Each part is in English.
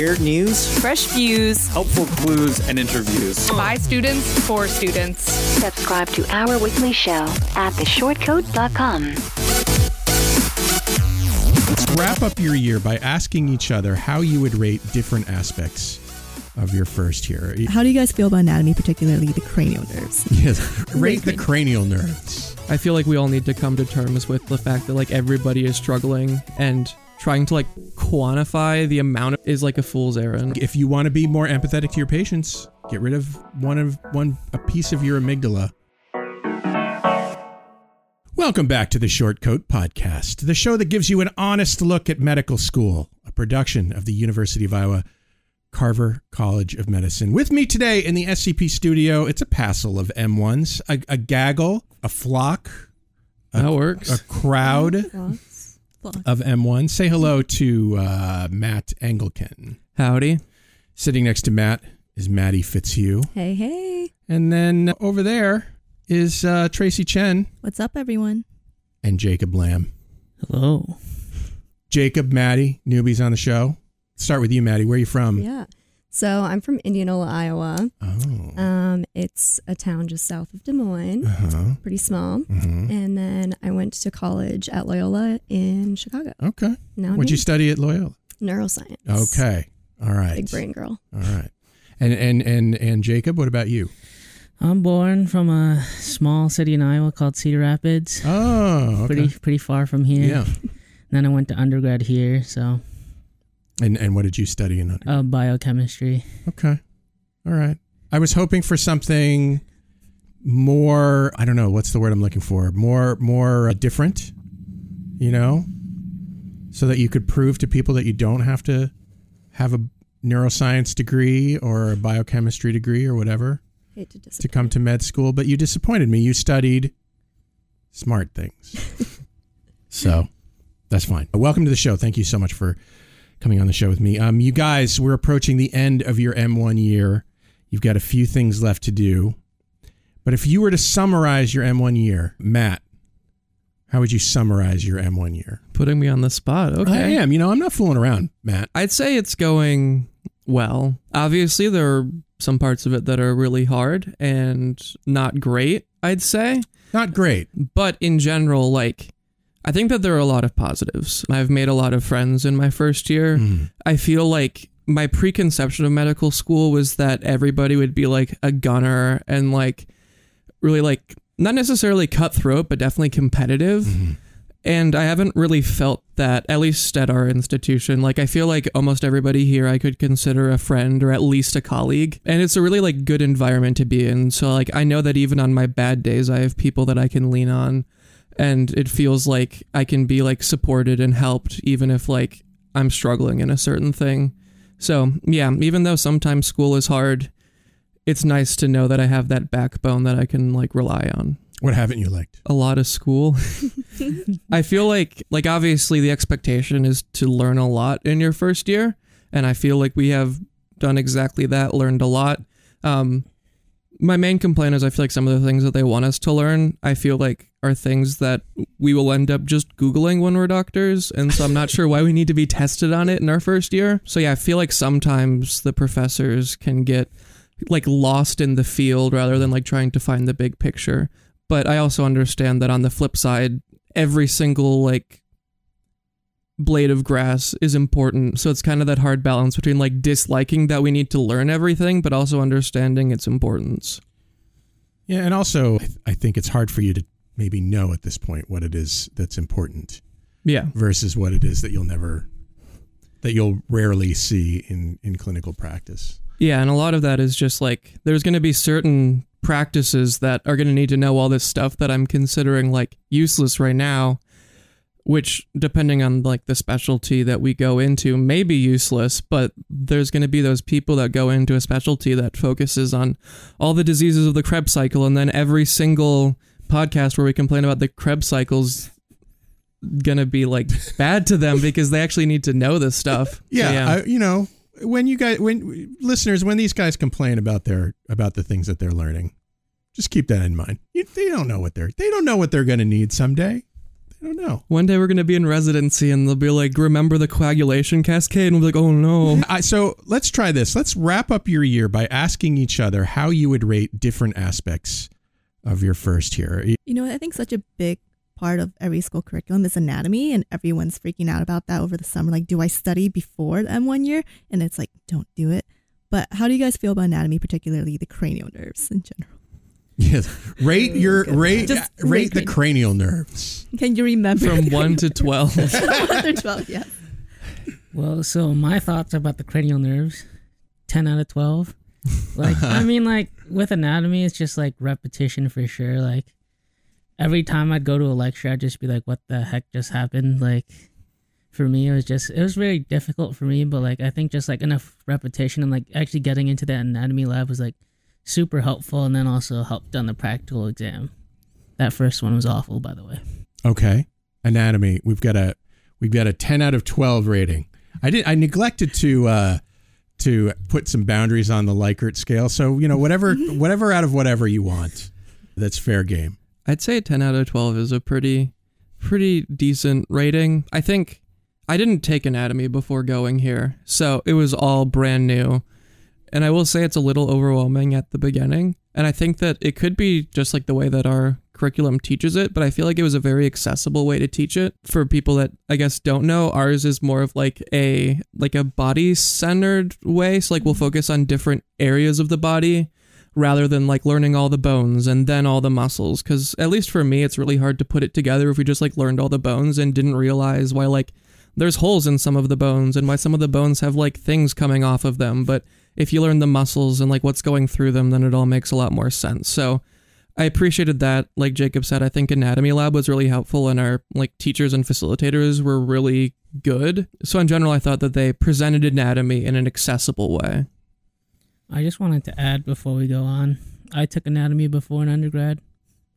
Weird news, fresh views, helpful clues, and interviews. By students for students. Subscribe to our weekly show at theshortcoat.com. Let's wrap up your year by asking each other how you would rate different aspects of your first year. How do you guys feel about anatomy, particularly the cranial nerves? Yes, rate the cranial nerves. I feel like we all need to come to terms with the fact that like everybody is struggling and trying to like quantify the amount of, is like a fool's errand. If you want to be more empathetic to your patients, get rid of one of one a piece of your amygdala. Welcome back to the Short Coat Podcast, the show that gives you an honest look at medical school, a production of the University of Iowa Carver College of Medicine. With me today in the SCP studio, it's a passel of M1s, a, a gaggle, a flock. A, that works. A crowd of M1. Say hello to uh, Matt Engelken. Howdy. Sitting next to Matt is Maddie Fitzhugh. Hey, hey. And then over there is uh, Tracy Chen. What's up, everyone? And Jacob Lamb. Hello. Jacob, Maddie, newbies on the show start with you, Maddie. Where are you from? Yeah. So I'm from Indianola, Iowa. Oh. Um, it's a town just south of Des Moines. Uh-huh. Pretty small. Mhm. And then I went to college at Loyola in Chicago. Okay. Now What'd you study at Loyola? Neuroscience. Okay. All right. Big brain girl. All right. And and and and Jacob, what about you? I'm born from a small city in Iowa called Cedar Rapids. Oh, okay. pretty pretty far from here. Yeah. then I went to undergrad here, so And and what did you study in? uh, biochemistry. Okay. All right. I was hoping for something more, I don't know, what's the word I'm looking for? More more uh, different, you know? So that you could prove to people that you don't have to have a neuroscience degree or a biochemistry degree or whatever to to come to med school, but you disappointed me. You studied smart things. so that's fine. Welcome to the show. Thank you so much for coming on the show with me. Um, you guys, we're approaching the end of your M1 year. You've got a few things left to do. But if you were to summarize your M1 year, Matt, how would you summarize your M1 year? Putting me on the spot. Okay. I am. You know, I'm not fooling around, Matt. I'd say it's going well. Obviously, there are some parts of it that are really hard and not great, I'd say. Not great. But in general, like, I think that there are a lot of positives. I've made a lot of friends in my first year. Mhm. I feel like my preconception of medical school was that everybody would be like a gunner and like really like not necessarily cutthroat, but definitely competitive. Mm-hmm. And I haven't really felt that, at least at our institution. Like, I feel like almost everybody here I could consider a friend or at least a colleague. And it's a really, like, good environment to be in. So, like, I know that even on my bad days, I have people that I can lean on. And it feels like I can be, like, supported and helped, even if, like, I'm struggling in a certain thing. So, yeah, even though sometimes school is hard, it's nice to know that I have that backbone that I can, like, rely on What haven't you liked? a lot of school. I feel like like obviously the expectation is to learn a lot in your first year, and I feel like we have done exactly that, learned a lot. Um my main complaint is I feel like some of the things that they want us to learn, I feel like are things that we will end up just googling when we're doctors, and so I'm not sure why we need to be tested on it in our first year. So yeah, I feel like sometimes the professors can get like lost in the field rather than like trying to find the big picture but I also understand that on the flip side, every single like blade of grass is important. So it's kind of that hard balance between like disliking that we need to learn everything, but also understanding its importance. Yeah, and also I th- I think it's hard for you to maybe know at this point what it is that's important Yeah. versus what it is that you'll never that you'll rarely see in in clinical practice. Yeah, and a lot of that is just like there's going to be certain practices that are going to need to know all this stuff that I'm considering like useless right now, which depending on like the specialty that we go into may be useless, but there's going to be those people that go into a specialty that focuses on all the diseases of the Krebs cycle and then every single podcast where we complain about the Krebs cycles gonna be like bad to them because they actually need to know this stuff. So, Yeah, I, you know, when you guys, when listeners, when these guys complain about their about the things that they're learning, just keep that in mind. You, they don't know what they're they don't know what they're going to need someday. They don't know. One day we're gonna be in residency and they'll be like, "Remember the coagulation cascade?" And we'll be like, "Oh no!" I, so let's try this. Let's wrap up your year by asking each other how you would rate different aspects of your first year. You know. I think such a big part of every school curriculum is anatomy, and everyone's freaking out about that over the summer. Like, do I study before the M1 year? And it's like, don't do it. But how do you guys feel about anatomy, particularly the cranial nerves in general? Yes. Rate your rate Just rate rate the cranial. cranial nerves. Can you remember? From one to twelve. One through 12, yeah. Well, so my thoughts about the cranial nerves 10 out of 12. Like, uh-huh. I mean, like, with anatomy, it's just like repetition for sure. Like, every time I'd go to a lecture, I'd just be like, what the heck just happened? Like, for me, it was just, it was very difficult for me, but like, I think just like enough repetition and like actually getting into that anatomy lab was like super helpful and then also helped on the practical exam. That first one was awful, by the way. Okay. Anatomy. We've got a we've got a 10 out of 12 rating. I did I neglected to uh to put some boundaries on the Likert scale. So, you know, whatever whatever out of whatever you want. That's fair game. I'd say a 10 out of 12 is a pretty pretty decent rating. I think I didn't take anatomy before going here, so it was all brand new. And I will say it's a little overwhelming at the beginning, and I think that it could be just like the way that our curriculum teaches it, but I feel like it was a very accessible way to teach it. For people that I guess don't know. Ours is more of like a like a body centered way, so like we'll mm-hmm. focus on different areas of the body rather than like learning all the bones and then all the muscles. Because at least for me it's really hard to put it together if we just like learned all the bones and didn't realize why like there's holes in some of the bones and why some of the bones have like things coming off of them. But if you learn the muscles and like what's going through them then it all makes a lot more sense so i appreciated that like jacob said i think anatomy lab was really helpful and our like teachers and facilitators were really good so in general i thought that they presented anatomy in an accessible way I just wanted to add before we go on. I took anatomy before in undergrad.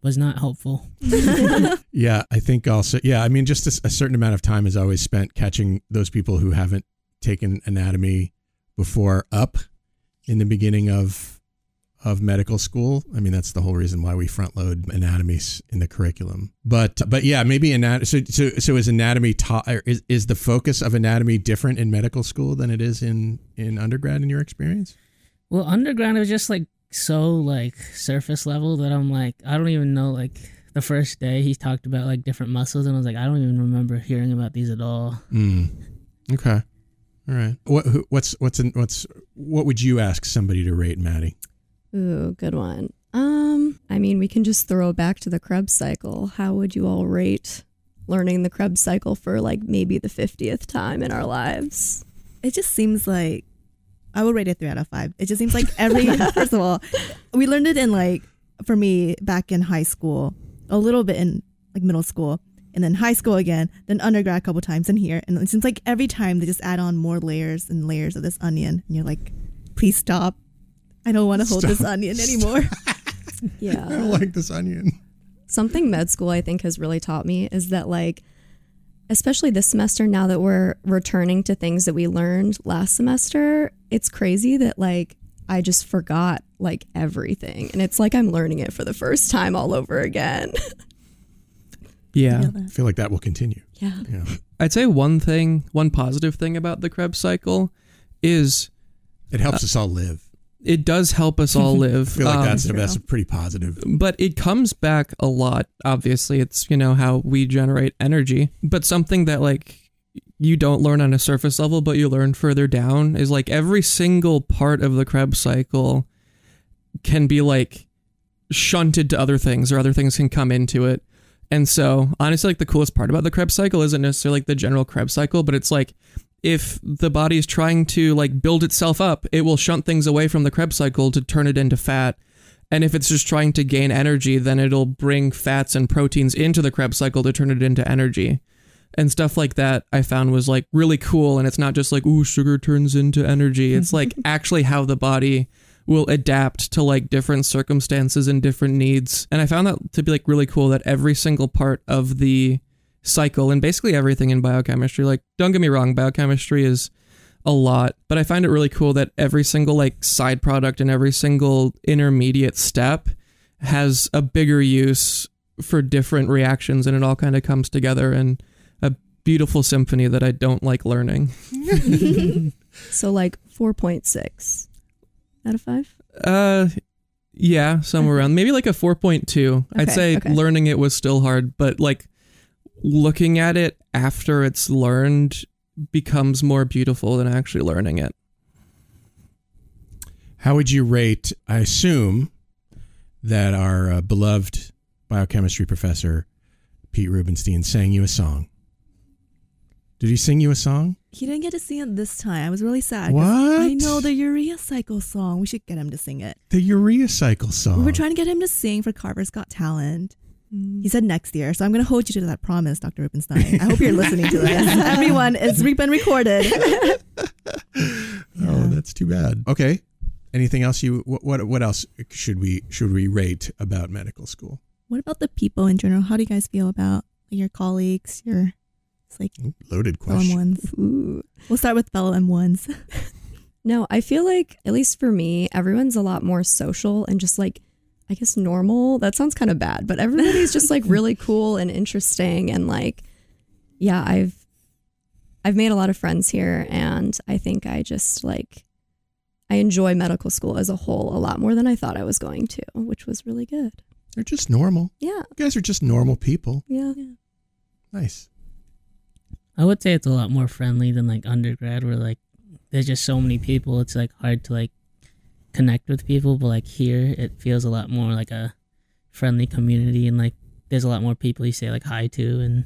Was not helpful. Yeah, I think also. Yeah, I mean, just a, a certain amount of time is always spent catching those people who haven't taken anatomy before up in the beginning of of medical school. I mean, that's the whole reason why we front load anatomy s- in the curriculum. But but yeah, maybe anatomy. So so so is anatomy taught? Is is the focus of anatomy different in medical school than it is in in undergrad in your experience? Well, undergrad was just like so like surface level that I'm like I don't even know like the first day he talked about like different muscles and I was like I don't even remember hearing about these at all. Mm. Okay. All right. What who- what's what's in, what's what would you ask somebody to rate, Maddie? Ooh, good one. Um, I mean, we can just throw back to the Krebs cycle. How would you all rate learning the Krebs cycle for like maybe the 50th time in our lives? It just seems like I would rate it three out of five. It just seems like every first of all, we learned it in like for me back in high school, a little bit in like middle school, and then high school again, then undergrad a couple times in here, and it seems like every time they just add on more layers and layers of this onion, and you're like, please stop. I don't want to hold this Stop. onion anymore. Yeah. I don't like this onion. something med school I think has really taught me is that like especially this semester now that we're returning to things that we learned last semester, it's crazy that like I just forgot like everything and it's like I'm learning it for the first time all over again. yeah I feel like that will continue. yeah. Yeah. I'd say one thing, one positive thing about the Krebs cycle is It helps us all live. it does help us all live. I feel like Um, that's that's pretty positive. but it comes back a lot. Obviously, it's you know how we generate energy, but something that like you don't learn on a surface level, but you learn further down is like every single part of the Krebs cycle can be like shunted to other things, or other things can come into it. And so, honestly, like the coolest part about the Krebs cycle isn't necessarily like the general Krebs cycle, but it's like if the body is trying to like build itself up, it will shunt things away from the Krebs cycle to turn it into fat. And if it's just trying to gain energy, then it'll bring fats and proteins into the Krebs cycle to turn it into energy. And stuff like that I found was like really cool. And it's not just like, ooh, sugar turns into energy. It's like actually how the body will adapt to like different circumstances and different needs. And I found that to be like really cool that every single part of the cycle and basically everything in biochemistry. Like, don't get me wrong, biochemistry is a lot, but I find it really cool that every single like side product and every single intermediate step has a bigger use for different reactions and it all kind of comes together in a beautiful symphony that I don't like learning. So like 4.6 out of 5. Uh yeah, somewhere around maybe like a 4.2. I'd say okay. learning it was still hard, but like looking at it after it's learned becomes more beautiful than actually learning it. How would you rate? I assume that our uh, beloved biochemistry professor Pete Rubenstein sang you a song. Did he sing you a song? He didn't get to sing it this time. I was really sad. 'cause What? I know the urea cycle song. We should get him to sing it. The urea cycle song. We were trying to get him to sing for Carver's Got Talent. He said next year, so I'm going to hold you to that promise, Dr. Rubenstein. I hope you're listening to this. Everyone, it's re- been recorded. Oh, that's too bad. Okay. Anything else you what, what what else should we should we rate about medical school? What about the people in general? How do you guys feel about your colleagues, your it's like Loaded fellow question. M1s? Ooh. We'll start with fellow M1s. No, I feel like, at least for me, everyone's a lot more social and just like, I guess normal. That sounds kind of bad, but everybody's just like really cool and interesting. And like, yeah, I've, I've made a lot of friends here. And I think I just like, I enjoy medical school as a whole a lot more than I thought I was going to, which was really good. They're just normal. Yeah. You guys are just normal people. Yeah. Yeah. Nice. I would say it's a lot more friendly than like undergrad, where like there's just so many people. It's like hard to like connect with people, but like here, it feels a lot more like a friendly community, and like there's a lot more people you say like hi to and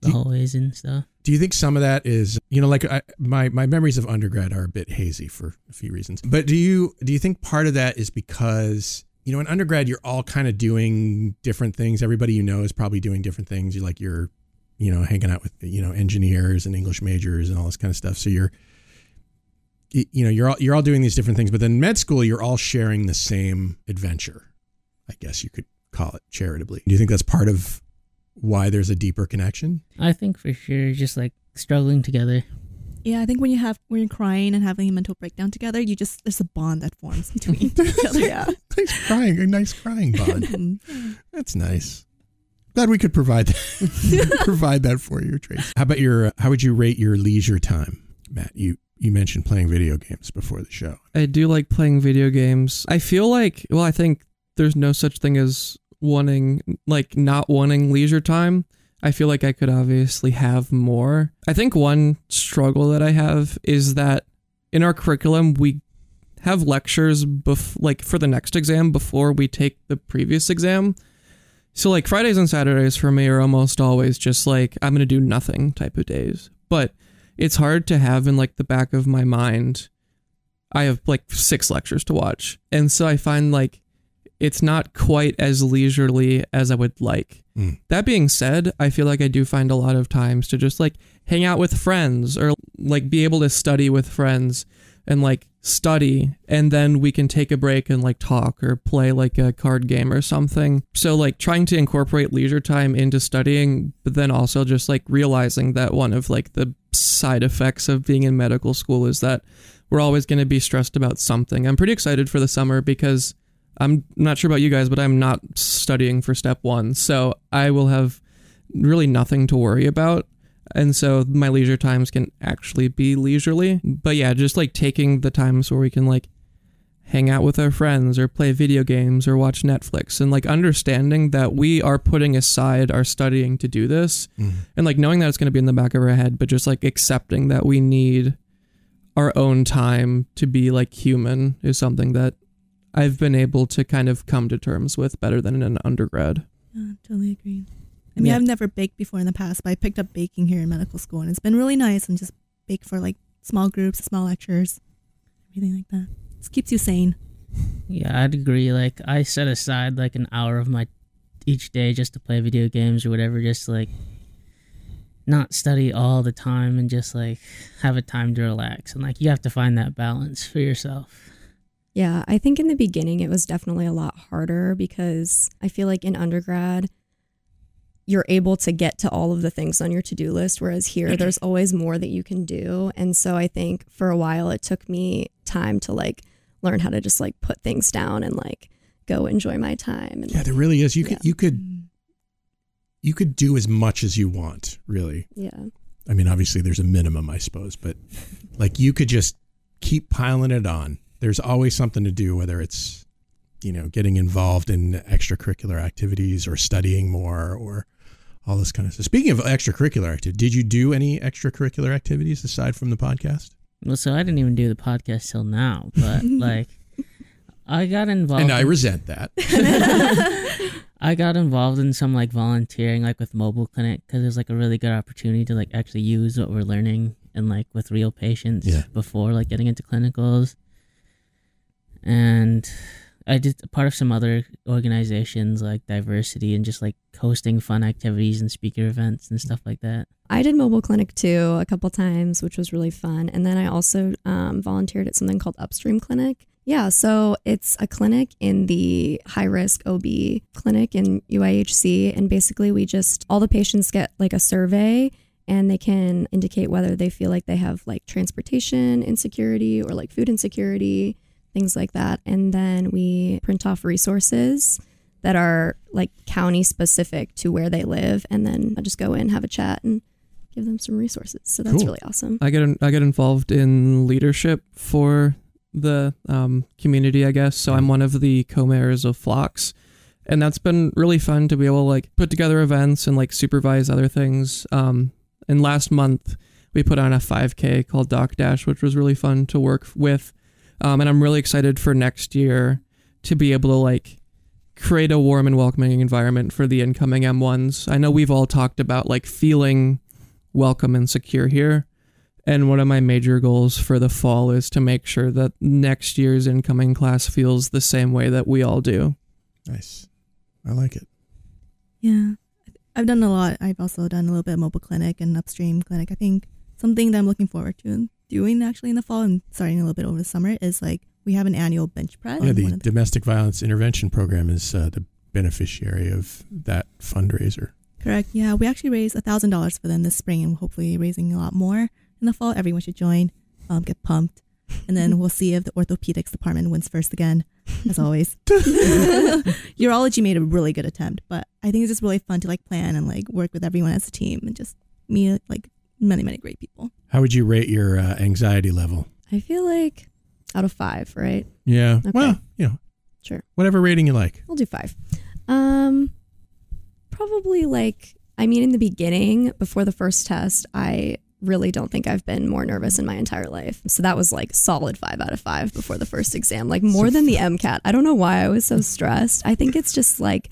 the Do- hallways and stuff. Do you think some of that is, you know, like I, my my memories of undergrad are a bit hazy for a few reasons. But do you do you think part of that is because you know in undergrad you're all kind of doing different things. Everybody you know is probably doing different things. You like you're, you know, hanging out with you know engineers and English majors and all this kind of stuff. So you're, you know, you're all you're all doing these different things. But then med school you're all sharing the same adventure. I guess you could call it charitably. Do you think that's part of why there's a deeper connection? I think for sure, just like struggling together. Yeah, I think when you have when you're crying and having a mental breakdown together, you just there's a bond that forms between each other. Yeah. nice crying, a nice crying bond. That's nice. Glad we could provide that, provide that for you, Trace. How about your? Uh, how would you rate your leisure time, Matt? You you mentioned playing video games before the show. I do like playing video games. I feel like, well, I think there's no such thing as wanting, like, not wanting leisure time. I feel like I could obviously have more. I think one struggle that I have is that in our curriculum, we have lectures bef- like for the next exam before we take the previous exam. So like Fridays and Saturdays for me are almost always just like I'm going to do nothing type of days. But it's hard to have in like the back of my mind I have like six lectures to watch. And so I find like it's not quite as leisurely as I would like. Mm. That being said, I feel like I do find a lot of times to just like hang out with friends or like be able to study with friends and like study and then we can take a break and like talk or play like a card game or something. So like trying to incorporate leisure time into studying but then also just like realizing that one of like the side effects of being in medical school is that we're always going to be stressed about something. I'm pretty excited for the summer because I'm not sure about you guys, but I'm not studying for step one. So I will have really nothing to worry about. And so my leisure times can actually be leisurely. But yeah, just like taking the times where we can like hang out with our friends or play video games or watch Netflix and like understanding that we are putting aside our studying to do this mm-hmm. and like knowing that it's going to be in the back of our head, but just like accepting that we need our own time to be like human is something that I've been able to kind of come to terms with better than in an undergrad. Yeah, totally agree. I mean, Yeah. I've never baked before in the past, but I picked up baking here in medical school, and it's been really nice. And just bake for like small groups, small lectures, everything like that. It keeps you sane. Yeah, I'd agree. Like I set aside like an hour of my each day just to play video games or whatever, just like not study all the time and just like have a time to relax. And like you have to find that balance for yourself. Yeah, I think in the beginning it was definitely a lot harder because I feel like in undergrad, you're able to get to all of the things on your to-do list whereas here mm-hmm. there's always more that you can do and so i think for a while it took me time to like learn how to just like put things down and like go enjoy my time and Yeah, there really is. You could you could you could do as much as you want, really. yeah I mean, obviously there's a minimum, I suppose, but like you could just keep piling it on. There's always something to do, whether it's you know getting involved in extracurricular activities or studying more or all this kind of stuff. Speaking of extracurricular activity, did you do any extracurricular activities aside from the podcast? Well, so I didn't even do the podcast till now, but like I got involved. and I in- resent that. I got involved in some like volunteering, like with mobile clinic, because there's like a really good opportunity to like actually use what we're learning and like with real patients Yeah. before like getting into clinicals. And I did part of some other organizations like diversity and just like hosting fun activities and speaker events and stuff like that. I did mobile clinic too a couple times, which was really fun. And then I also um, volunteered at something called Upstream Clinic. Yeah, so it's a clinic in the high risk OB clinic in UIHC. And basically, we just, all the patients get like a survey and they can indicate whether they feel like they have like transportation insecurity or like food insecurity, things like that. And then we print off resources that are like county specific to where they live. And then I just go in, have a chat, and give them some resources. So that's Cool. really awesome. I get I get involved in leadership for the um, community, I guess. So I'm one of the co-mayors of Flocks, and that's been really fun to be able to like put together events and like supervise other things. Um, and last month we put on a 5K called Doc Dash, which was really fun to work with. Um, and I'm really excited for next year to be able to like create a warm and welcoming environment for the incoming M1s. I know we've all talked about like feeling welcome and secure here. And one of my major goals for the fall is to make sure that next year's incoming class feels the same way that we all do. Nice. I like it. Yeah. I've done a lot. I've also done a little bit of mobile clinic and upstream clinic. I think something that I'm looking forward to doing actually in the fall and starting a little bit over the summer is like we have an annual bench press. Yeah, the the- domestic violence intervention program is uh, the beneficiary of that fundraiser. correct. Yeah, we actually raised a thousand dollars for them this spring and hopefully raising a lot more in the fall. Everyone should join, um, get pumped, and then we'll see if the orthopedics department wins first again, as always. Urology made a really good attempt, but I think it's just really fun to like plan and like work with everyone as a team and just meet like many many great people. How would you rate your uh, anxiety level? I feel like out of five, right? Yeah. Okay. Well, you know, Sure. whatever rating you like. We'll do five. Um, probably like, I mean, in the beginning, before the first test, I really don't think I've been more nervous in my entire life. So that was like solid five out of five before the first exam, like more than the MCAT. I don't know why I was so stressed. I think it's just like,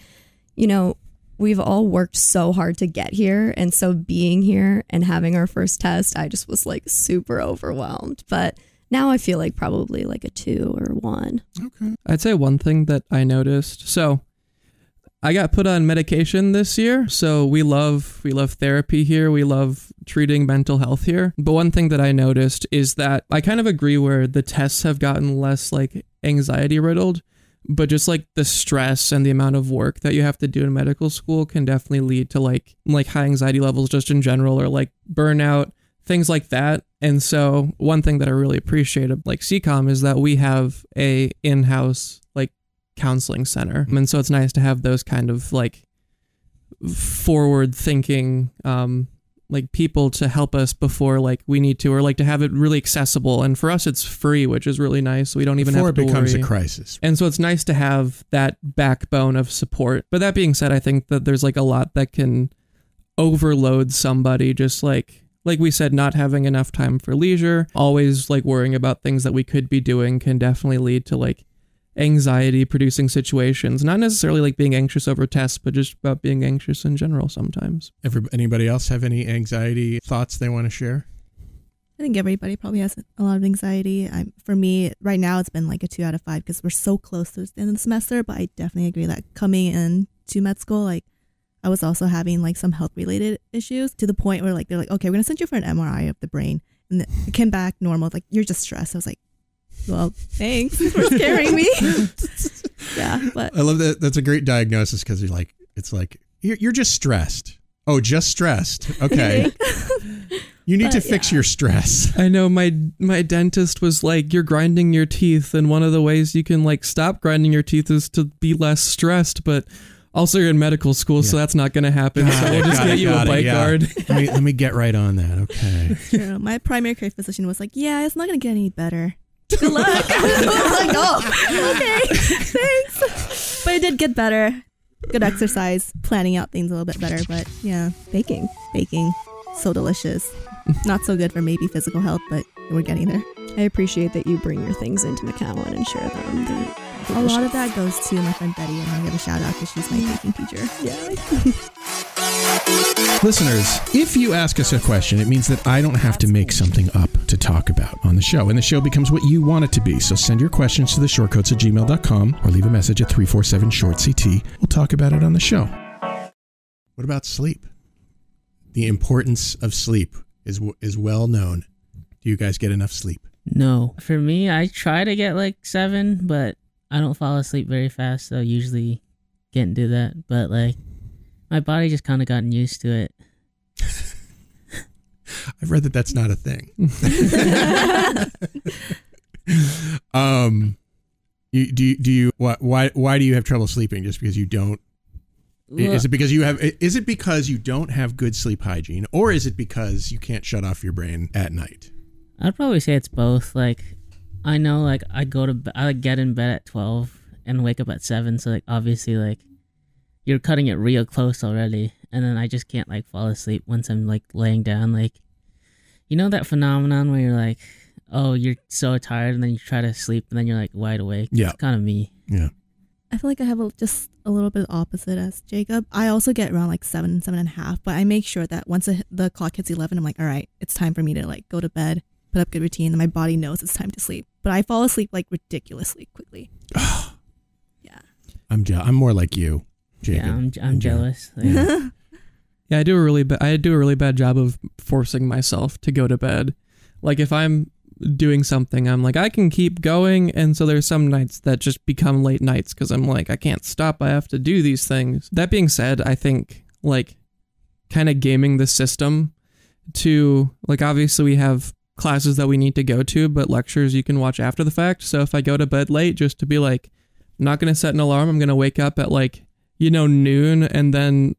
you know, we've all worked so hard to get here. And so being here and having our first test, I just was like super overwhelmed. But now I feel like probably like a two or one. Okay. I'd say one thing that I noticed. So I got put on medication this year, so we love we love therapy here. We love treating mental health here. But one thing that I noticed is that I kind of agree where the tests have gotten less like anxiety riddled, but just like the stress and the amount of work that you have to do in medical school can definitely lead to like like high anxiety levels just in general or like burnout things like that. And so one thing that I really appreciate of like CCOM is that we have a in-house like counseling center. And so it's nice to have those kind of like forward thinking um like people to help us before like we need to or like to have it really accessible and for us it's free which is really nice we don't even Before have it to becomes worry. a crisis. And so it's nice to have that backbone of support. But that being said, I think that there's like a lot that can overload somebody just like like we said not having enough time for leisure, always like worrying about things that we could be doing can definitely lead to like anxiety producing situations. Not necessarily like being anxious over tests, but just about being anxious in general sometimes. Every, anybody else have any anxiety thoughts they want to share? I think everybody probably has a lot of anxiety. I'm, for me, right now, it's been like a two out of five because we're so close to the end of the semester. But I definitely agree that coming in to med school, like I was also having like some health related issues to the point where like they're like, okay, we're gonna send you for an MRI of the brain, and it came back normal. Like you're just stressed. I was like, well, thanks for scaring me. yeah, but I love that. That's a great diagnosis because you're like, it's like You're, you're just stressed. Oh, just stressed. Okay. you need to fix yeah. your stress. I know my my dentist was like, "You're grinding your teeth, and one of the ways you can like stop grinding your teeth is to be less stressed." But also, you're in medical school, so that's not going to happen. Got so it, we'll just get it, you a got bite yeah. guard. let, me, let me get right on that. Okay. True. My primary care physician was like, "Yeah, it's not gonna get any better. Good luck." Like, "Oh, okay, thanks." But it did get better. Good exercise, planning out things a little bit better. But yeah, Baking. baking, so delicious. Not so good for maybe physical health, but we're getting there. I appreciate that you bring your things into McCowan and share them. They're A lot of that goes to my friend Betty, and I give a shout out because she's my baking teacher. Yeah. Listeners, if you ask us a question, it means that I don't have to make something up to talk about on the show, and the show becomes what you want it to be. So send your questions to the shortcoats at gmail.com or leave a message at 347 short CT. We'll talk about it on the show. What about sleep? The importance of sleep is is well known. Do you guys get enough sleep? No. For me, I try to get like seven, but I don't fall asleep very fast, so I usually can't do that. But like, my body just kind of gotten used to it. I've read that that's not a thing. um, you, do you, do you why, why why do you have trouble sleeping? Just because you don't? Is it because you have? Is it because you don't have good sleep hygiene, or is it because you can't shut off your brain at night? I'd probably say it's both. Like, I know, like, I go to, be- I get in bed at twelve and wake up at seven. So like, obviously, like, you're cutting it real close already, and then I just can't like fall asleep once I'm like laying down. Like, you know that phenomenon where you're like, oh, you're so tired, and then you try to sleep, and then you're like wide awake. Yeah. it's kind of me. Yeah. I feel like I have a, just a little bit opposite as Jacob. I also get around like seven, seven and a half, but I make sure that once the, the clock hits 11, I'm like, all right, it's time for me to like go to bed, put up good routine, and my body knows it's time to sleep. But I fall asleep like ridiculously quickly. Yeah. I'm je- I'm more like you, Jacob. Yeah, I'm, I'm Yeah. jealous. Like, Yeah. Yeah, I do a really bad. I do a really bad job of forcing myself to go to bed. Like if I'm doing something, I'm like I can keep going, and so there's some nights that just become late nights because I'm like I can't stop. I have to do these things. That being said, I think like kind of gaming the system to like obviously we have classes that we need to go to, but lectures you can watch after the fact. So if I go to bed late, just to be like, I'm not gonna set an alarm. I'm gonna wake up at like you know noon and then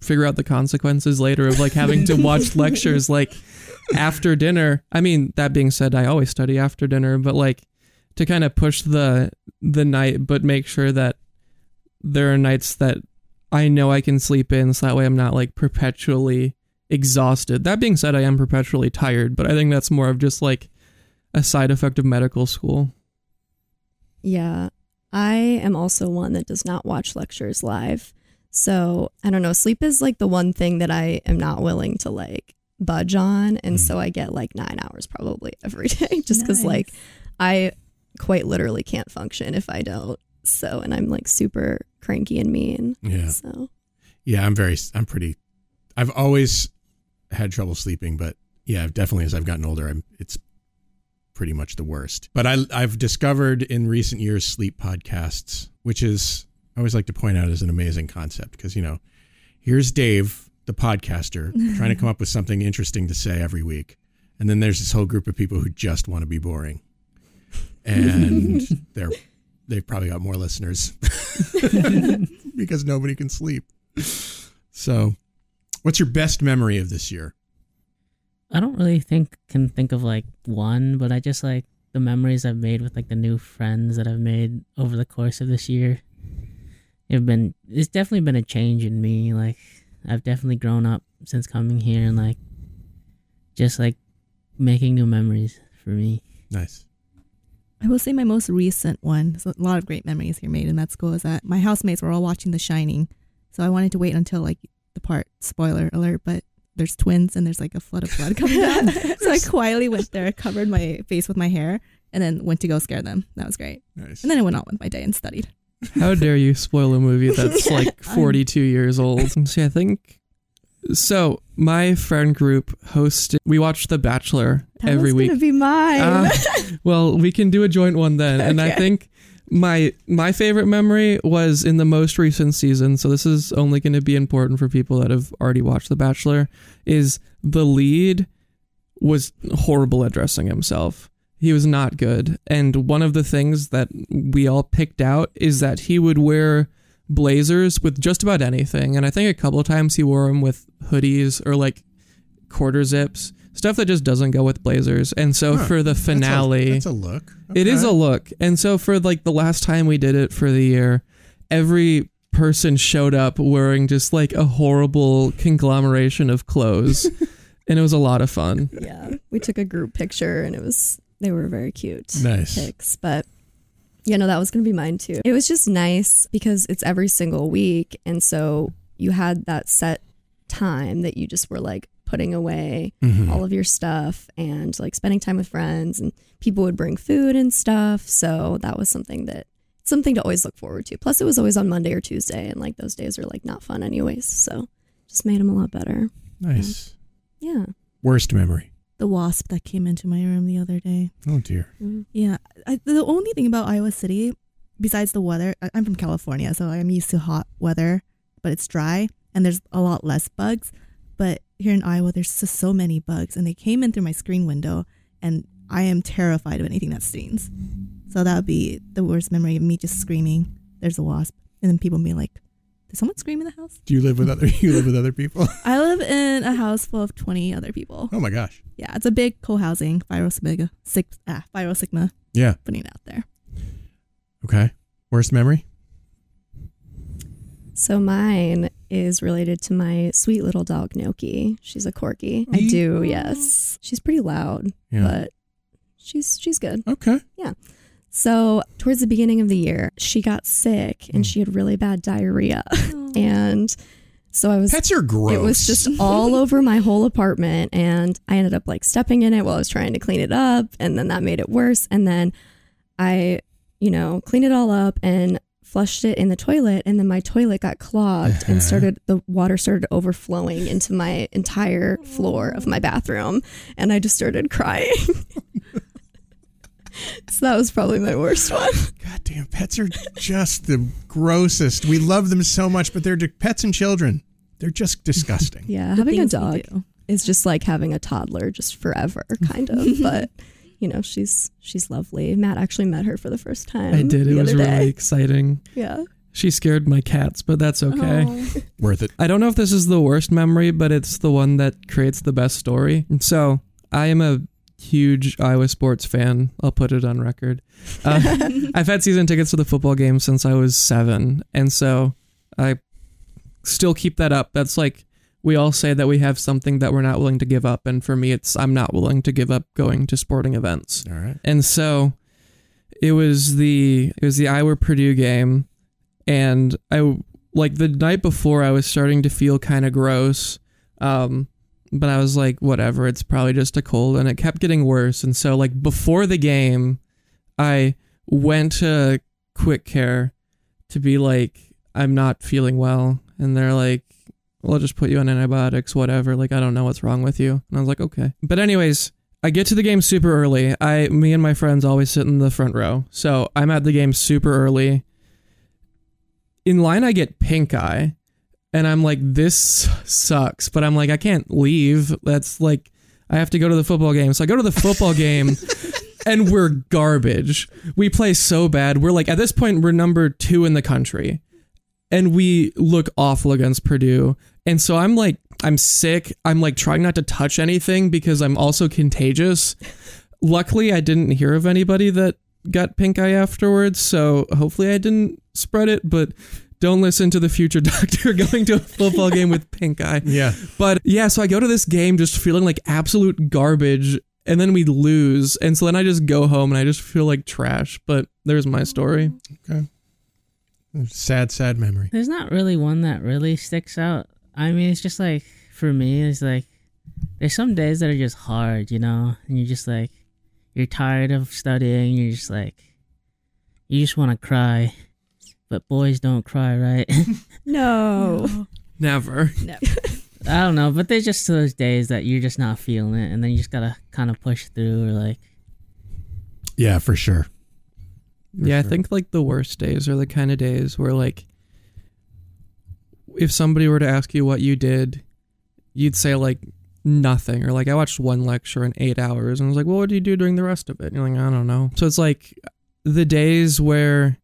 figure out the consequences later of like having to watch lectures like after dinner. I mean, that being said, I always study after dinner, but like to kind of push the the night, but make sure that there are nights that I know I can sleep in, so that way I'm not like perpetually exhausted. That being said, I am perpetually tired, but I think that's more of just like a side effect of medical school. Yeah. I am also one that does not watch lectures live. So I don't know. Sleep is like the one thing that I am not willing to like budge on. And so hmm. I get like nine hours probably every day just because like I quite literally can't function if I don't. So, and I'm like super cranky and mean. Yeah. So, Yeah, I'm very, I'm pretty, I've always had trouble sleeping, but yeah, definitely as I've gotten older, I'm, it's pretty much the worst. But I, I've discovered in recent years sleep podcasts, which is, I always like to point out as an amazing concept because, you know, here's Dave, the podcaster, trying to come up with something interesting to say every week. And then there's this whole group of people who just want to be boring. And they're, they've probably got more listeners because nobody can sleep. So, what's your best memory of this year? I don't really think can think of like one, but I just like the memories I've made with like the new friends that I've made over the course of this year. It've been it's definitely been a change in me. Like I've definitely grown up since coming here and like just like making new memories for me. Nice. I will say my most recent one. So a lot of great memories here made in that school is that my housemates were all watching The Shining, so I wanted to wait until like the part spoiler alert, but there's twins and there's like a flood of blood coming down. so I quietly went there, covered my face with my hair, and then went to go scare them. That was great. Nice. And then I went on with my day and studied. How dare you spoil a movie that's like 42 years old? See, I think so. My friend group hosted. We watched The Bachelor That was every week. gonna be mine. Uh, well, we can do a joint one then. And I think my my favorite memory was in the most recent season. So this is only going to be important for people that have already watched The Bachelor. Is the lead was horrible at dressing himself. He was not good. And one of the things that we all picked out is that he would wear blazers with just about anything. And I think a couple times he wore them with hoodies or like quarter zips, stuff that just doesn't go with blazers. And so Huh. for the That's a- finale, That's a, look. it is a look. And so for like the last time we did it for the year, every person showed up wearing just like a horrible conglomeration of clothes. and it was a lot of fun. Yeah, we took a group picture and it was they were very cute. Nice. pics, but you know that was gonna be mine too. It was just nice because it's every single week, and so you had that set time that you just were like putting away Mhm. all of your stuff and like spending time with friends, and people would bring food and stuff. So that was something that something to always look forward to. Plus, it was always on Monday or Tuesday, and like those days are like not fun anyways. So just made them a lot better. Nice. Yeah. Worst memory. The wasp that came into my room the other day. Oh dear. Yeah, I, the only thing about Iowa City, besides the weather, I'm from California, so I'm used to hot weather, but it's dry and there's a lot less bugs. But here in Iowa, there's just so many bugs, and they came in through my screen window, and I am terrified of anything that stings. So that would be the worst memory of me just screaming, "There's a wasp," and then people being like, "Did someone scream in the house?" Do you live with other? You live with other people? I live in a house full of 20 other people. Oh my gosh. Yeah, it's a big co-housing, Phi Sigma, six, ah, Phi Sigma, Yeah. putting it out there. Okay. Worst memory. So mine is related to my sweet little dog Noki. She's a corgi. I do, yes. She's pretty loud, Yeah. but she's she's good. Okay. Yeah. So towards the beginning of the year, she got sick and she had really bad diarrhea, and so I was. Pets are gross. It was just all over my whole apartment, and I ended up like stepping in it while I was trying to clean it up, and then that made it worse. And then I, you know, cleaned it all up and flushed it in the toilet, and then my toilet got clogged and uh-huh. started the water started overflowing into my entire floor of my bathroom, and I just started crying. so that was probably my worst one. God damn, pets are just the grossest. We love them so much, but they're pets and children. They're just disgusting. Yeah, The having a dog do. is just like having a toddler just forever, kind of. but you know, she's she's lovely. Matt actually met her for the first time. I did. It the was other really day. exciting. Yeah. She scared my cats, but that's okay. Oh. Worth it. I don't know if this is the worst memory, but it's the one that creates the best story. So I am a huge Iowa sports fan. I'll put it on record. Uh, I've had season tickets to the football game since I was seven. And so I still keep that up. That's like we all say that we have something that we're not willing to give up. And for me, it's I'm not willing to give up going to sporting events. All right. And so it was the it was the Iowa Purdue game and I like the night before I was starting to feel kind of gross. Um but I was like whatever, it's probably just a cold and it kept getting worse and so like before the game I went to quick care to be like I'm not feeling well and they're like we'll just put you on antibiotics whatever like I don't know what's wrong with you and I was like okay. But anyways, I get to the game super early. I, me and my friends always sit in the front row, so I'm at the game super early. In line, I get pink eye, and I'm like, this sucks. But I'm like, I can't leave. That's like, I have to go to the football game. So I go to the football game, and we're garbage. We play so bad. We're like, at this point, we're number two in the country, and we look awful against Purdue. And so I'm like, I'm sick. I'm like trying not to touch anything because I'm also contagious. Luckily, I didn't hear of anybody that got pink eye afterwards. So hopefully, I didn't spread it. But don't listen to the future doctor going to a football game with pink eye. Yeah. But yeah, so I go to this game just feeling like absolute garbage. And then we lose. And so then I just go home and I just feel like trash. But there's my story. Okay. Sad, sad memory. There's not really one that really sticks out. I mean, it's just like for me, it's like there's some days that are just hard, you know, and you're just like you're tired of studying. You're just like you just want to cry, but boys don't cry, right? No. Never. I don't know, but there's just those days that you're just not feeling it, and then you just gotta kind of push through, or like Yeah, for sure. Yeah, I think like the worst days are the kind of days where like if somebody were to ask you what you did, you'd say like nothing or like I watched one lecture in 8 hours and I was like, "Well, what did you do during the rest of it?" And you're like, "I don't know." So it's like the days where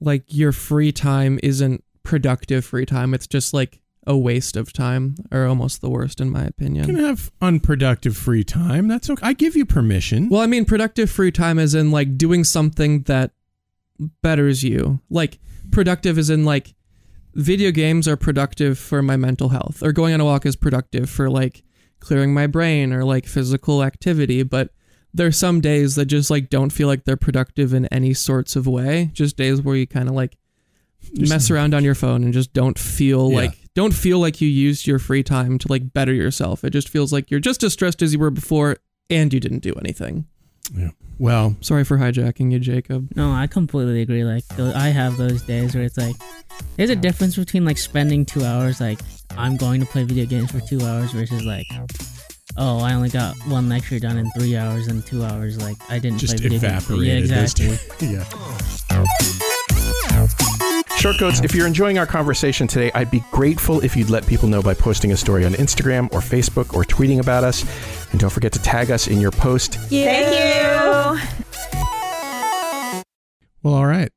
like your free time isn't productive free time, it's just like a waste of time are almost the worst in my You opinion. can have unproductive free time. That's okay. I give you permission. Well, I mean, productive free time is in like doing something that betters you. Like, productive is in like video games are productive for my mental health, or going on a walk is productive for like clearing my brain or like physical activity. But there's some days that just like don't feel like they're productive in any sorts of way. Just days where you kind of like mess around on your phone and just don't feel Yeah. like don't feel like you used your free time to like better yourself. It just feels like you're just as stressed as you were before and you didn't do anything. yeah. Well, Sorry for hijacking you, Jacob. No, I completely agree. Like, I have those days where it's like, there's a difference between like spending two hours, like, I'm going to play video games for two hours versus like, oh, I only got one lecture done in three hours and two hours. Like, I didn't just play video games. evaporated. Yeah, those two. exactly. yeah. Shortcoats, if you're enjoying our conversation today, I'd be grateful if you'd let people know by posting a story on Instagram or Facebook or tweeting about us. And don't forget to tag us in your post. Thank you. Well, all right.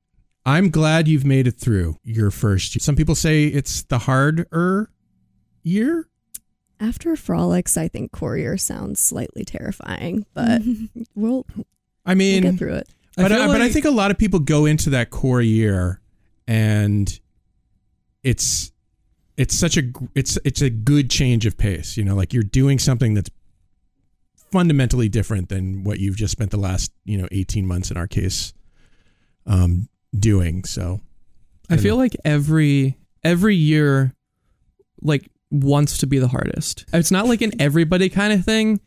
I'm glad you've made it through your first year. Some people say it's the harder year. After frolics, I think core year sounds slightly terrifying, but we'll, I we'll mean, get through it. but feel I, but I think a lot of people go into that core year, and it's it's such a gr- it's it's a good change of pace. You know, like you're doing something that's fundamentally different than what you've just spent the last you know 18 months in our case um doing. So I feel like every every year like wants to be the hardest. It's not like an everybody kind of thing,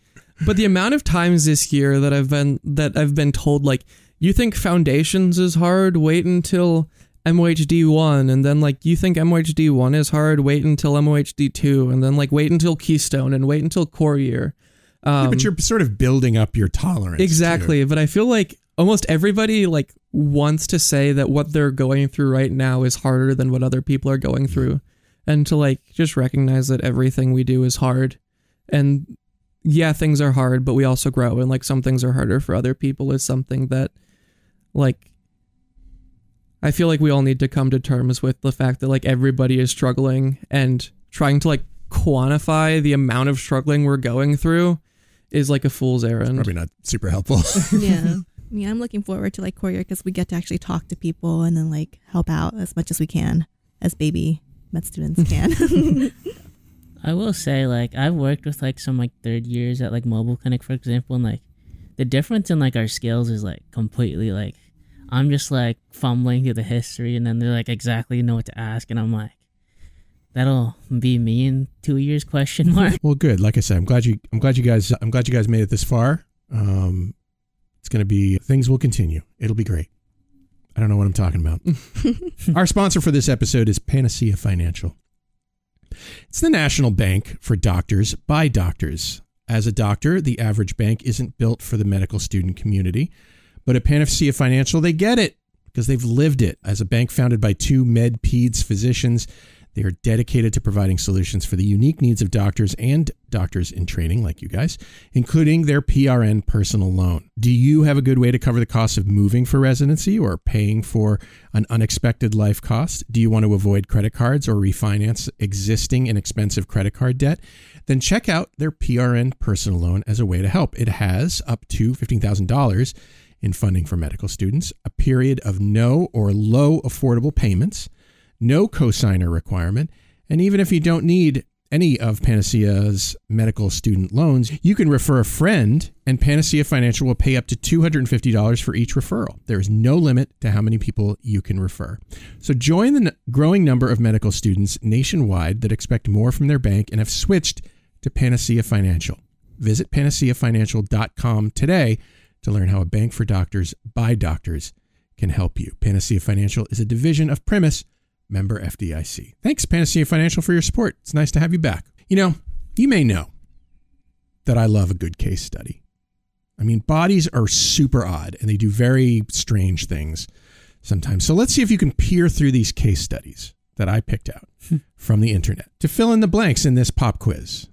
but the amount of times this year that I've been that I've been told like you think foundations is hard, wait until MOHD 1 and then like you think MOHD 1 is hard, wait until MOHD 2 and then like wait until Keystone and wait until core year. Um, yeah, but you're sort of building up your tolerance. too. Exactly, but I feel like almost everybody like wants to say that what they're going through right now is harder than what other people are going through and to like just recognize that everything we do is hard and yeah, things are hard, but we also grow and like some things are harder for other people is something that like I feel like we all need to come to terms with the fact that like everybody is struggling and trying to like quantify the amount of struggling we're going through is like a fool's errand. Probably not super helpful. yeah. I mean, I'm looking forward to like core year because we get to actually talk to people and then like help out as much as we can as baby med students can. I will say, like, I've worked with like some like third years at like Mobile Clinic, for example, and like the difference in like our skills is like completely like I'm just like fumbling through the history, and then they're like exactly know what to ask, and I'm like, that'll be me in two years? Question mark. well, good. Like I said, I'm glad you. I'm glad you guys. I'm glad you guys made it this far. Um, it's going to be things will continue. It'll be great. I don't know what I'm talking about. Our sponsor for this episode is Panacea Financial. It's the national bank for doctors by doctors. As a doctor, the average bank isn't built for the medical student community, but at Panacea Financial, they get it because they've lived it. As a bank founded by two med peds physicians, they are dedicated to providing solutions for the unique needs of doctors and doctors in training, like you guys, including their PRN personal loan. Do you have a good way to cover the cost of moving for residency or paying for an unexpected life cost? Do you want to avoid credit cards or refinance existing and expensive credit card debt? Then check out their PRN personal loan as a way to help. It has up to $15,000 in funding for medical students, a period of no or low affordable payments no cosigner requirement, and even if you don't need any of Panacea's medical student loans, you can refer a friend, and Panacea Financial will pay up to $250 for each referral. There is no limit to how many people you can refer. So join the growing number of medical students nationwide that expect more from their bank and have switched to Panacea Financial. Visit panaceafinancial.com today to learn how a bank for doctors by doctors can help you. Panacea Financial is a division of Primis member FDIC. Thanks, Panacea Financial, for your support. It's nice to have you back. You know, you may know that I love a good case study. I mean, bodies are super odd and they do very strange things. sometimes. So let's see if you can peer through these case studies that I picked out from the internet to fill in the blanks in this pop quiz.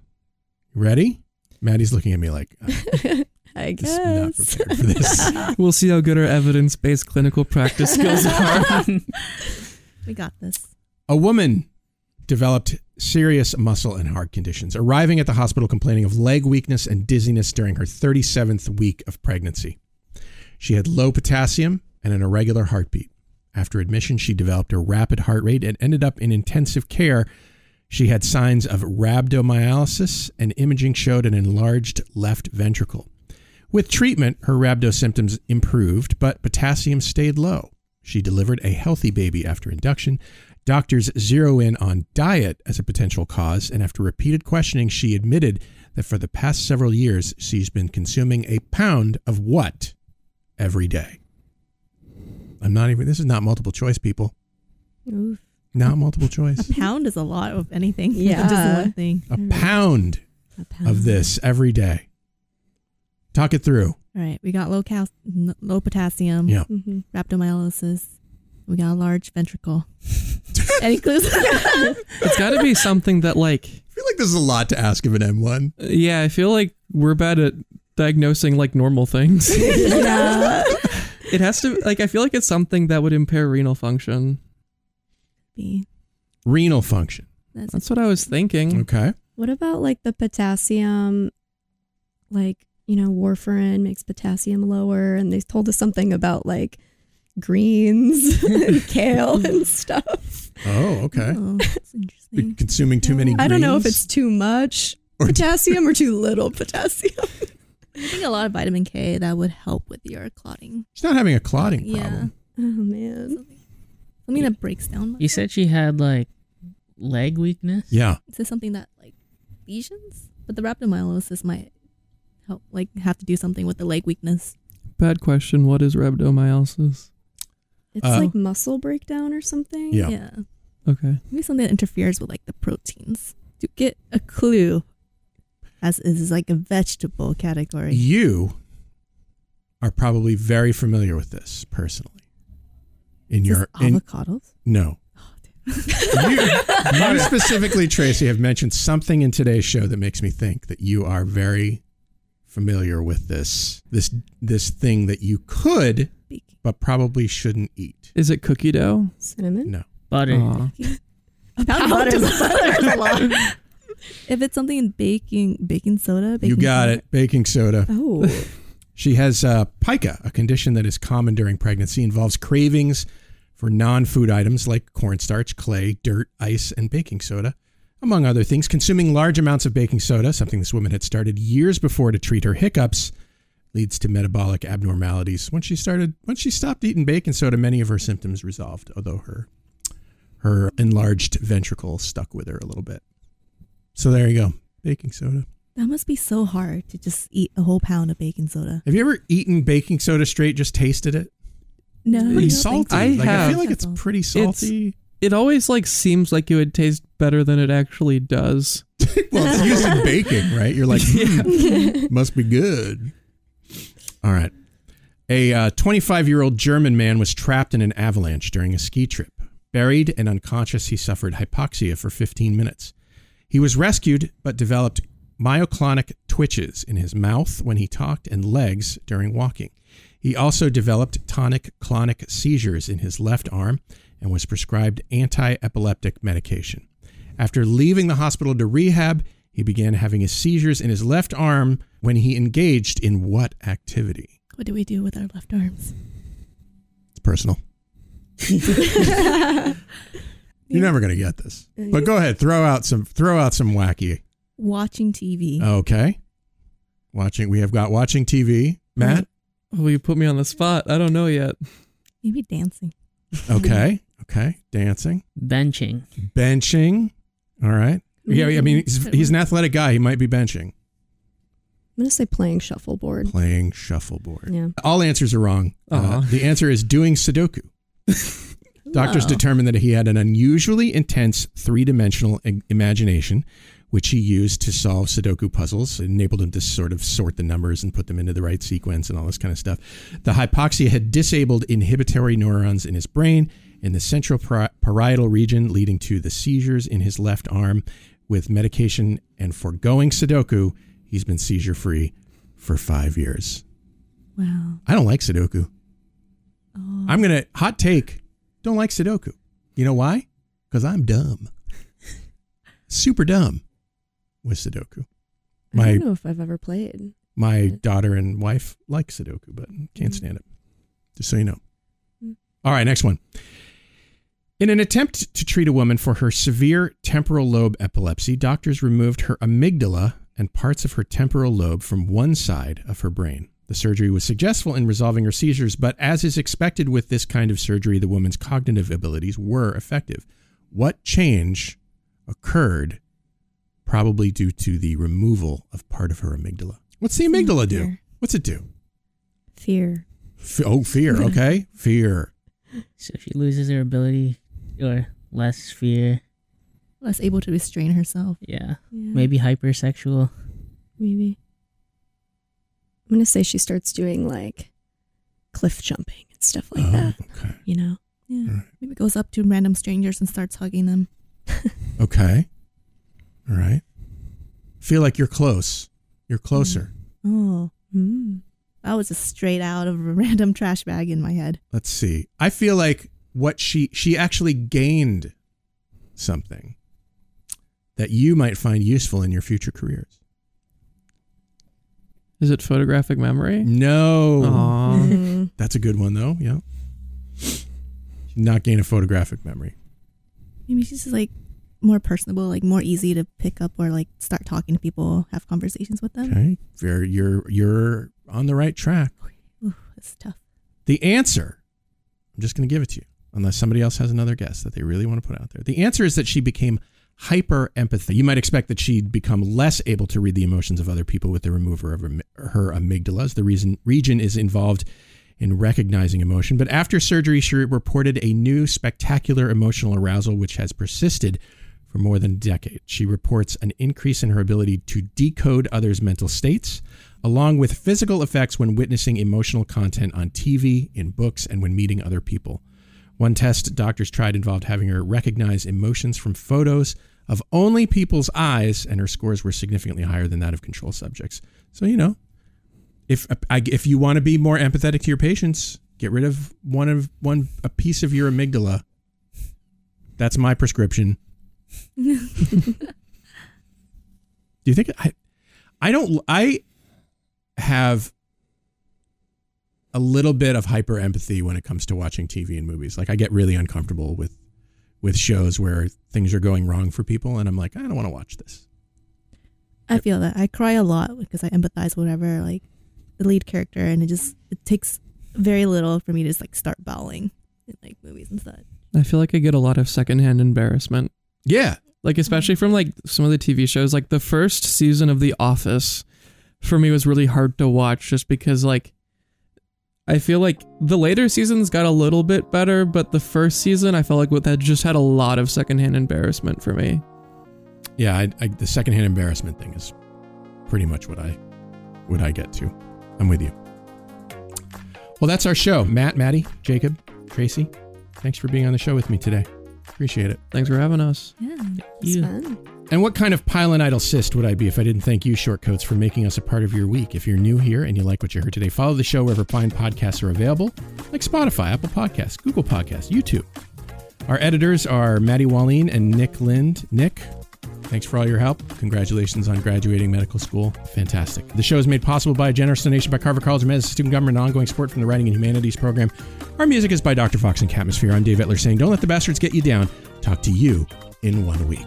Ready? Maddie's looking at me like, uh, I Just not prepared for this. We'll see how good our evidence based clinical practice skills are. We got this. A woman developed serious muscle and heart conditions, arriving at the hospital complaining of leg weakness and dizziness during her 37th week of pregnancy. She had low potassium and an irregular heartbeat. After admission, she developed a rapid heart rate and ended up in intensive care. She had signs of rhabdomyolysis, and imaging showed an enlarged left ventricle. With treatment, her rhabdo symptoms improved, but potassium stayed low. She delivered a healthy baby after induction. Doctors zero in on diet as a potential cause, and after repeated questioning, she admitted that for the past several years, she's been consuming a pound of what every day? I'm not even, this is not multiple choice, people. Oof. Not multiple choice. A pound is a lot of anything. Yeah. Just one thing. A pound A pound. of this every day. Talk it through. All right. We got low cal- low potassium. Yeah. Mhm. Rhabdomyolysis. We got a large ventricle. Any clues? it's got to be something that, like, I feel like this is a lot to ask of an M1. yeah, I feel like we're bad at diagnosing like normal things. yeah. it has to, like, I feel like it's something that would impair renal function. Be. Renal function. That's, That's what I was thinking. Okay. What about like the potassium? Like, you know, warfarin makes potassium lower, and they told us something about like greens and kale and stuff. Oh, okay. Oh, that's interesting. consuming too many I don't know if it's too much Or- potassium or too little potassium. I think a lot of vitamin K that would help with your clotting. She's not having a clotting Yeah. problem. Oh man. Something that breaks down. You said she had like leg weakness. Yeah. Is this something that like lesions? But the rhabdomyolysis might help, like have to do something with the leg weakness. Bad question. What is rhabdomyolysis? It's Uh, like muscle breakdown or something. Yeah. Yeah. Okay. Maybe something that interferes with like the proteins. To get a clue, as this is like a vegetable category. You are probably very familiar with this personally. In Is your this in, avocados. no. you, you specifically, Tracy, have mentioned something in today's show that makes me think that you are very familiar with this this this thing that you could but probably shouldn't eat. Is it cookie dough? Cinnamon. No. Butter. Aw. A pound of butter is a lot. If it's something in baking, baking soda. Baking you got soda, it. Baking soda. Oh. She has uh, pica, a condition that is common during pregnancy, involves cravings for non-food items like cornstarch, clay, dirt, ice, and baking soda, among other things. Consuming large amounts of baking soda, something this woman had started years before to treat her hiccups, leads to metabolic abnormalities. When she started, when she stopped eating baking soda, many of her symptoms resolved, although her her enlarged ventricle stuck with her a little bit. So there you go, baking soda. That must be so hard to just eat a whole pound of baking soda. Have you ever eaten baking soda straight? Just tasted it? No, pretty I salty. so. I like I feel like it's pretty salty. It always like seems like it would taste better than it actually does. well, it's used in baking, right? You're like, "Hmm, must be good. All right. A 25 year old German man was trapped in an avalanche during a ski trip. Buried and unconscious, he suffered hypoxia for 15 minutes. He was rescued, but developed myoclonic twitches in his mouth when he talked and legs during walking. He also developed tonic clonic seizures in his left arm and was prescribed anti epileptic medication. After leaving the hospital to rehab, he began having his seizures in his left arm when he engaged in what activity? What do we do with our left arms? It's personal. You're never going to get this. Uh, but go ahead, throw out some throw out some wacky. Watching TV. Okay. Watching we have got watching TV. Matt? Oh, you put me on the spot. I don't know yet. Maybe dancing. Okay. Okay. Dancing. Benching. Benching. All right. Yeah, I mean he's, he's an athletic guy. He might be benching. I'm gonna say playing shuffleboard. Playing shuffleboard. Yeah. All answers are wrong. Uh, Aw. the answer is doing Sudoku. Doctors Wow. determined that he had an unusually intense three dimensional i- imagination, which he used to solve Sudoku puzzles. It enabled him to sort of sort the numbers and put them into the right sequence and all this kind of stuff. The hypoxia had disabled inhibitory neurons in his brain in the central parietal region, leading to the seizures in his left arm. With medication and foregoing Sudoku, he's been seizure free for five years. Wow. I don't like Sudoku. Oh. I'm gonna hot take. Don't like Sudoku. You know why? Because I'm dumb. Super dumb with Sudoku. I don't know if I've ever played. my daughter and wife like Sudoku, but can't Mm. stand it. Just so you know. Mm. All right, next one. In an attempt to treat a woman for her severe temporal lobe epilepsy, doctors removed her amygdala and parts of her temporal lobe from one side of her brain. The surgery was successful in resolving her seizures, but as is expected with this kind of surgery, the woman's cognitive abilities were effective. What change occurred probably due to the removal of part of her amygdala? What's the amygdala do? What's it do? Fear. F- oh, fear. Okay. fear. So if she loses her ability or less fear. Less able to restrain herself. Yeah. Yeah, Maybe hypersexual. Maybe. I'm gonna say she starts doing like cliff jumping and stuff like Oh, that. okay. You know. Yeah. Alright. Maybe goes up to random strangers and starts hugging them. Okay. All right. Feel like you're close. You're closer. Oh, Mm. that was just straight out of a random trash bag in my head. Let's see. I feel like what she she actually gained something that you might find useful in your future careers. Is it photographic memory? No. Mhm. That's a good one though. Yeah. Not gain a photographic memory. Maybe she's just like more personable, like more easy to pick up or like start talking to people, have conversations with them. Okay. Very you're you're on the right track. Ooh, it's tough. The answer, I'm just going to give it to you, unless somebody else has another guess that they really want to put out there. The answer is that she became hyper empathy. You might expect that she'd become less able to read the emotions of other people with the removal of her, her amygdalas. The reason region is involved in recognizing emotion. But after surgery, she reported a new spectacular emotional arousal, which has persisted for more than a decade. She reports an increase in her ability to decode others' mental states, along with physical effects when witnessing emotional content on TV, in books, and when meeting other people. One test doctors tried involved having her recognize emotions from photos of only people's eyes, and her scores were significantly higher than that of control subjects. So, you know, if I- if you want to be more empathetic to your patients, get rid of one of one a piece of your amygdala. That's my prescription. Do you think I I don't I have a little bit of hyper empathy when it comes to watching TV and movies. Like I get really uncomfortable with with shows where things are going wrong for people and I'm like, I don't want to watch this. I feel that I cry a lot because I empathize whatever like the lead character, and it just it takes very little for me to just like start bawling in like movies and such. I feel like I get a lot of secondhand embarrassment. Yeah. Like especially mm-hmm. from like some of the TV shows, like the first season of The Office, for me was really hard to watch just because like I feel like the later seasons got a little bit better, but the first season I felt like what that just had a lot of secondhand embarrassment for me. Yeah, I, I, the secondhand embarrassment thing is pretty much what I what I get to. I'm with you. Well, that's our show. Matt, Maddie, Jacob, Tracy, thanks for being on the show with me today. Appreciate it. Thanks for having us. Yeah, It's You. fun. And what kind of and idle cyst would I be if I didn't thank you, Shortcoats, for making us a part of your week? If you're new here and you like what you heard today, follow the show wherever fine podcasts are available, like Spotify, Apple Podcasts, Google Podcasts, YouTube. Our editors are Maddie Walline and Nick Lind. Nick, thanks for all your help. Congratulations on graduating medical school. Fantastic. The show is made possible by a generous donation by Carver College of Medicine Student Government and ongoing support from the Writing and Humanities program. Our music is by Dr. Fox and Catmosphere. I'm Dave Etler saying, don't let the bastards get you down. Talk to you in one week.